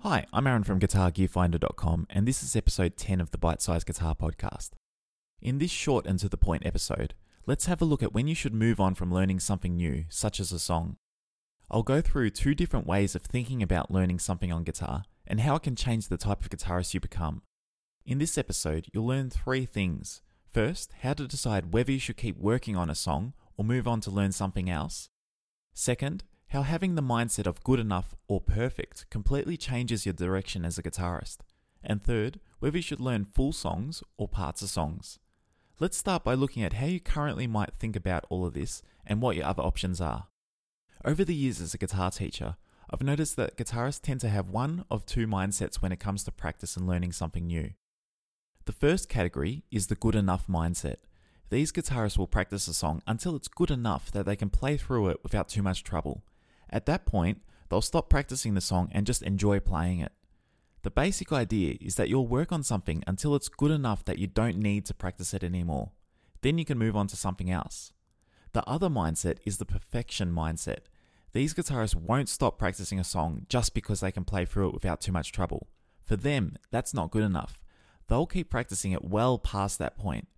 Hi, I'm Aaron from GuitarGearFinder.com, and this is episode 10 of the Bite Size Guitar Podcast. In this short and to the point episode, let's have a look at when you should move on from learning something new, such as a song. I'll go through two different ways of thinking about learning something on guitar and how it can change the type of guitarist you become. In this episode, you'll learn three things. First, how to decide whether you should keep working on a song or move on to learn something else. Second, how having the mindset of good enough or perfect completely changes your direction as a guitarist. And third, whether you should learn full songs or parts of songs. Let's start by looking at how you currently might think about all of this and what your other options are. Over the years as a guitar teacher, I've noticed that guitarists tend to have one of two mindsets when it comes to practice and learning something new. The first category is the good enough mindset. These guitarists will practice a song until it's good enough that they can play through it without too much trouble. At that point, they'll stop practicing the song and just enjoy playing it. The basic idea is that you'll work on something until it's good enough that you don't need to practice it anymore. Then you can move on to something else. The other mindset is the perfection mindset. These guitarists won't stop practicing a song just because they can play through it without too much trouble. For them, that's not good enough. They'll keep practicing it well past that point.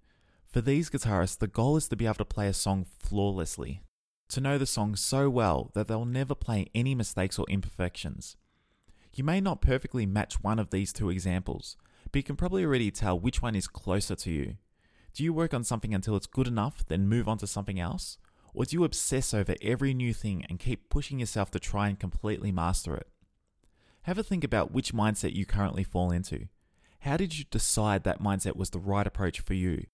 For these guitarists, the goal is to be able to play a song flawlessly, to know the song so well that they'll never play any mistakes or imperfections. You may not perfectly match one of these two examples, but you can probably already tell which one is closer to you. Do you work on something until it's good enough, then move on to something else? Or do you obsess over every new thing and keep pushing yourself to try and completely master it? Have a think about which mindset you currently fall into. How did you decide that mindset was the right approach for you?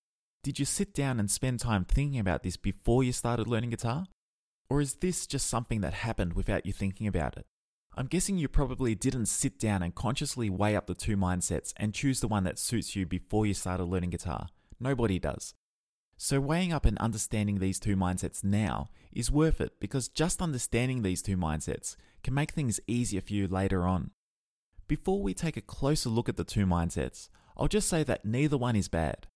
Did you sit down and spend time thinking about this before you started learning guitar? Or is this just something that happened without you thinking about it? I'm guessing you probably didn't sit down and consciously weigh up the two mindsets and choose the one that suits you before you started learning guitar. Nobody does. So, weighing up and understanding these two mindsets now is worth it because just understanding these two mindsets can make things easier for you later on. Before we take a closer look at the two mindsets, I'll just say that neither one is bad.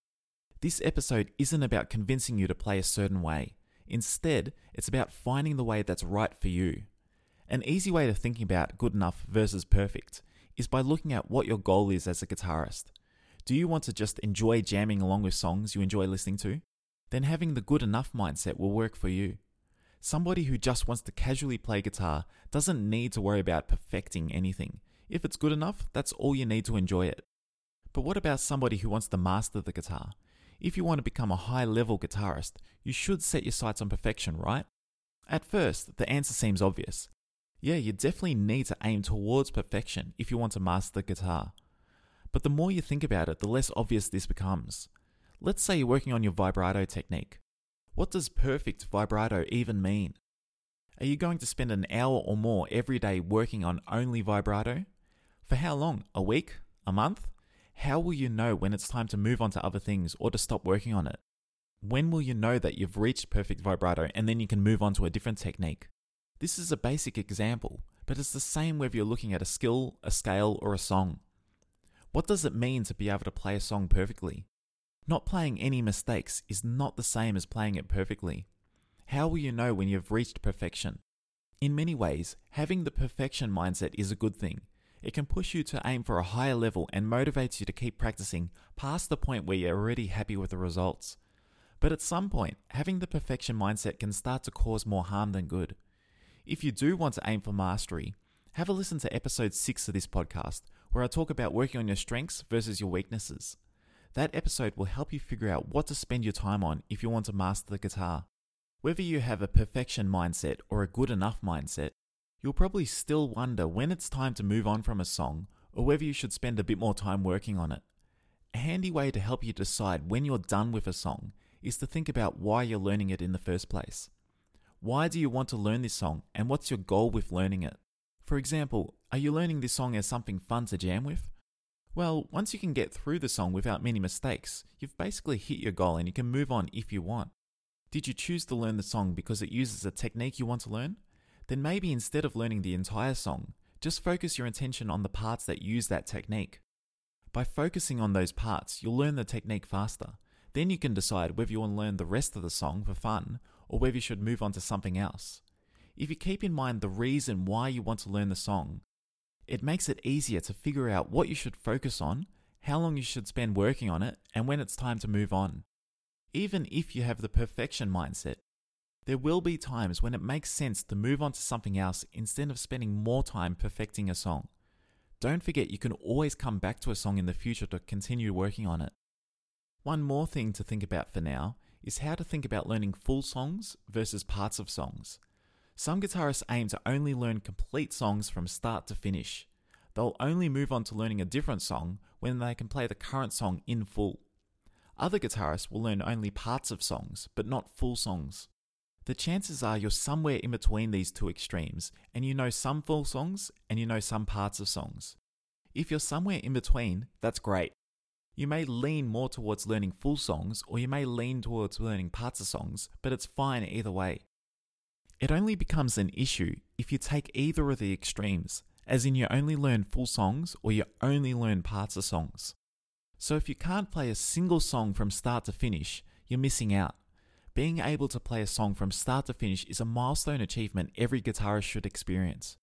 This episode isn't about convincing you to play a certain way. Instead, it's about finding the way that's right for you. An easy way to thinking about good enough versus perfect is by looking at what your goal is as a guitarist. Do you want to just enjoy jamming along with songs you enjoy listening to? Then having the good enough mindset will work for you. Somebody who just wants to casually play guitar doesn't need to worry about perfecting anything. If it's good enough, that's all you need to enjoy it. But what about somebody who wants to master the guitar? If you want to become a high level guitarist, you should set your sights on perfection, right? At first, the answer seems obvious. Yeah, you definitely need to aim towards perfection if you want to master the guitar. But the more you think about it, the less obvious this becomes. Let's say you're working on your vibrato technique. What does perfect vibrato even mean? Are you going to spend an hour or more every day working on only vibrato? For how long? A week? A month? How will you know when it's time to move on to other things or to stop working on it? When will you know that you've reached perfect vibrato and then you can move on to a different technique? This is a basic example, but it's the same whether you're looking at a skill, a scale, or a song. What does it mean to be able to play a song perfectly? Not playing any mistakes is not the same as playing it perfectly. How will you know when you've reached perfection? In many ways, having the perfection mindset is a good thing. It can push you to aim for a higher level and motivates you to keep practicing past the point where you're already happy with the results. But at some point, having the perfection mindset can start to cause more harm than good. If you do want to aim for mastery, have a listen to episode 6 of this podcast, where I talk about working on your strengths versus your weaknesses. That episode will help you figure out what to spend your time on if you want to master the guitar. Whether you have a perfection mindset or a good enough mindset, you'll probably still wonder when it's time to move on from a song or whether you should spend a bit more time working on it. A handy way to help you decide when you're done with a song is to think about why you're learning it in the first place. Why do you want to learn this song and what's your goal with learning it? For example, are you learning this song as something fun to jam with? Well, once you can get through the song without many mistakes, you've basically hit your goal and you can move on if you want. Did you choose to learn the song because it uses a technique you want to learn? Then maybe instead of learning the entire song, just focus your attention on the parts that use that technique. By focusing on those parts, you'll learn the technique faster. Then you can decide whether you want to learn the rest of the song for fun or whether you should move on to something else. If you keep in mind the reason why you want to learn the song, it makes it easier to figure out what you should focus on, how long you should spend working on it, and when it's time to move on. Even if you have the perfection mindset, there will be times when it makes sense to move on to something else instead of spending more time perfecting a song. Don't forget you can always come back to a song in the future to continue working on it. One more thing to think about for now is how to think about learning full songs versus parts of songs. Some guitarists aim to only learn complete songs from start to finish. They'll only move on to learning a different song when they can play the current song in full. Other guitarists will learn only parts of songs, but not full songs. The chances are you're somewhere in between these two extremes, and you know some full songs and you know some parts of songs. If you're somewhere in between, that's great. You may lean more towards learning full songs or you may lean towards learning parts of songs, but it's fine either way. It only becomes an issue if you take either of the extremes, as in you only learn full songs or you only learn parts of songs. So if you can't play a single song from start to finish, you're missing out. Being able to play a song from start to finish is a milestone achievement every guitarist should experience.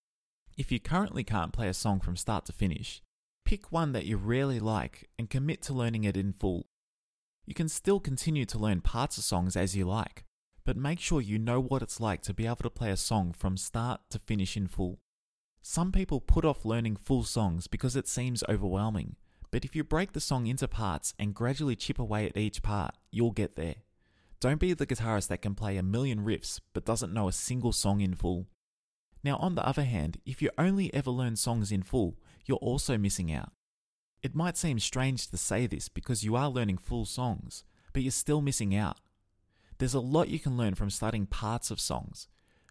If you currently can't play a song from start to finish, Pick one that you really like and commit to learning it in full. You can still continue to learn parts of songs as you like, but make sure you know what it's like to be able to play a song from start to finish in full. Some people put off learning full songs because it seems overwhelming, but if you break the song into parts and gradually chip away at each part, you'll get there. Don't be the guitarist that can play a million riffs but doesn't know a single song in full. Now, on the other hand, if you only ever learn songs in full, you're also missing out. It might seem strange to say this because you are learning full songs, but you're still missing out. There's a lot you can learn from studying parts of songs.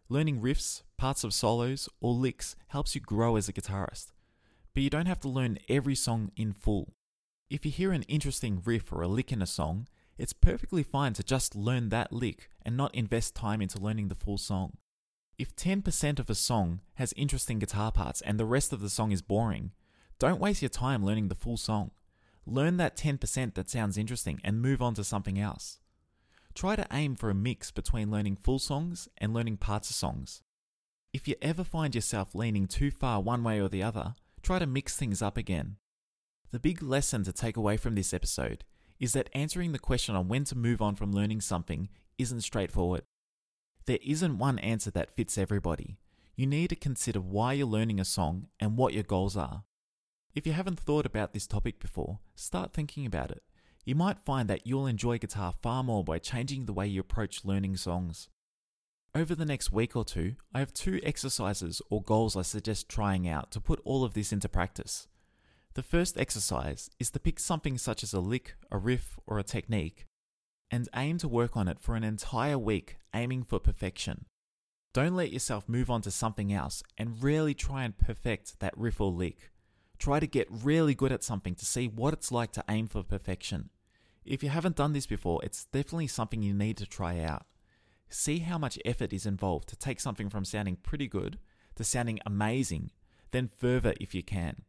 Learning riffs, parts of solos, or licks helps you grow as a guitarist. But you don't have to learn every song in full. If you hear an interesting riff or a lick in a song, it's perfectly fine to just learn that lick and not invest time into learning the full song. If 10% of a song has interesting guitar parts and the rest of the song is boring, don't waste your time learning the full song. Learn that 10% that sounds interesting and move on to something else. Try to aim for a mix between learning full songs and learning parts of songs. If you ever find yourself leaning too far one way or the other, try to mix things up again. The big lesson to take away from this episode is that answering the question on when to move on from learning something isn't straightforward. There isn't one answer that fits everybody. You need to consider why you're learning a song and what your goals are. If you haven't thought about this topic before, start thinking about it. You might find that you'll enjoy guitar far more by changing the way you approach learning songs. Over the next week or two, I have two exercises or goals I suggest trying out to put all of this into practice. The first exercise is to pick something such as a lick, a riff, or a technique and aim to work on it for an entire week, aiming for perfection. Don't let yourself move on to something else and really try and perfect that riff or lick. Try to get really good at something to see what it's like to aim for perfection. If you haven't done this before, it's definitely something you need to try out. See how much effort is involved to take something from sounding pretty good to sounding amazing, then further if you can.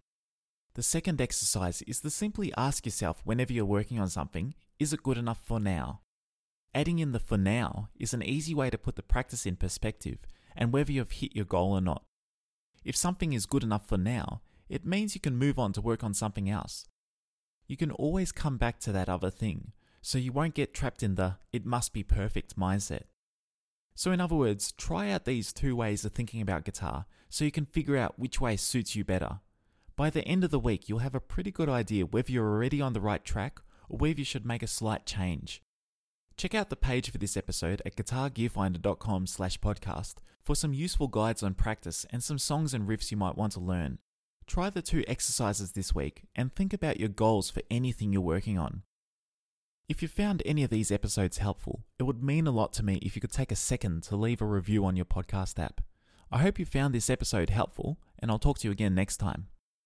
The second exercise is to simply ask yourself whenever you're working on something is it good enough for now? Adding in the for now is an easy way to put the practice in perspective and whether you've hit your goal or not. If something is good enough for now, it means you can move on to work on something else. You can always come back to that other thing, so you won't get trapped in the it must be perfect mindset. So, in other words, try out these two ways of thinking about guitar so you can figure out which way suits you better. By the end of the week, you'll have a pretty good idea whether you're already on the right track or whether you should make a slight change. Check out the page for this episode at guitargearfinder.com slash podcast for some useful guides on practice and some songs and riffs you might want to learn. Try the two exercises this week and think about your goals for anything you're working on. If you found any of these episodes helpful, it would mean a lot to me if you could take a second to leave a review on your podcast app. I hope you found this episode helpful, and I'll talk to you again next time.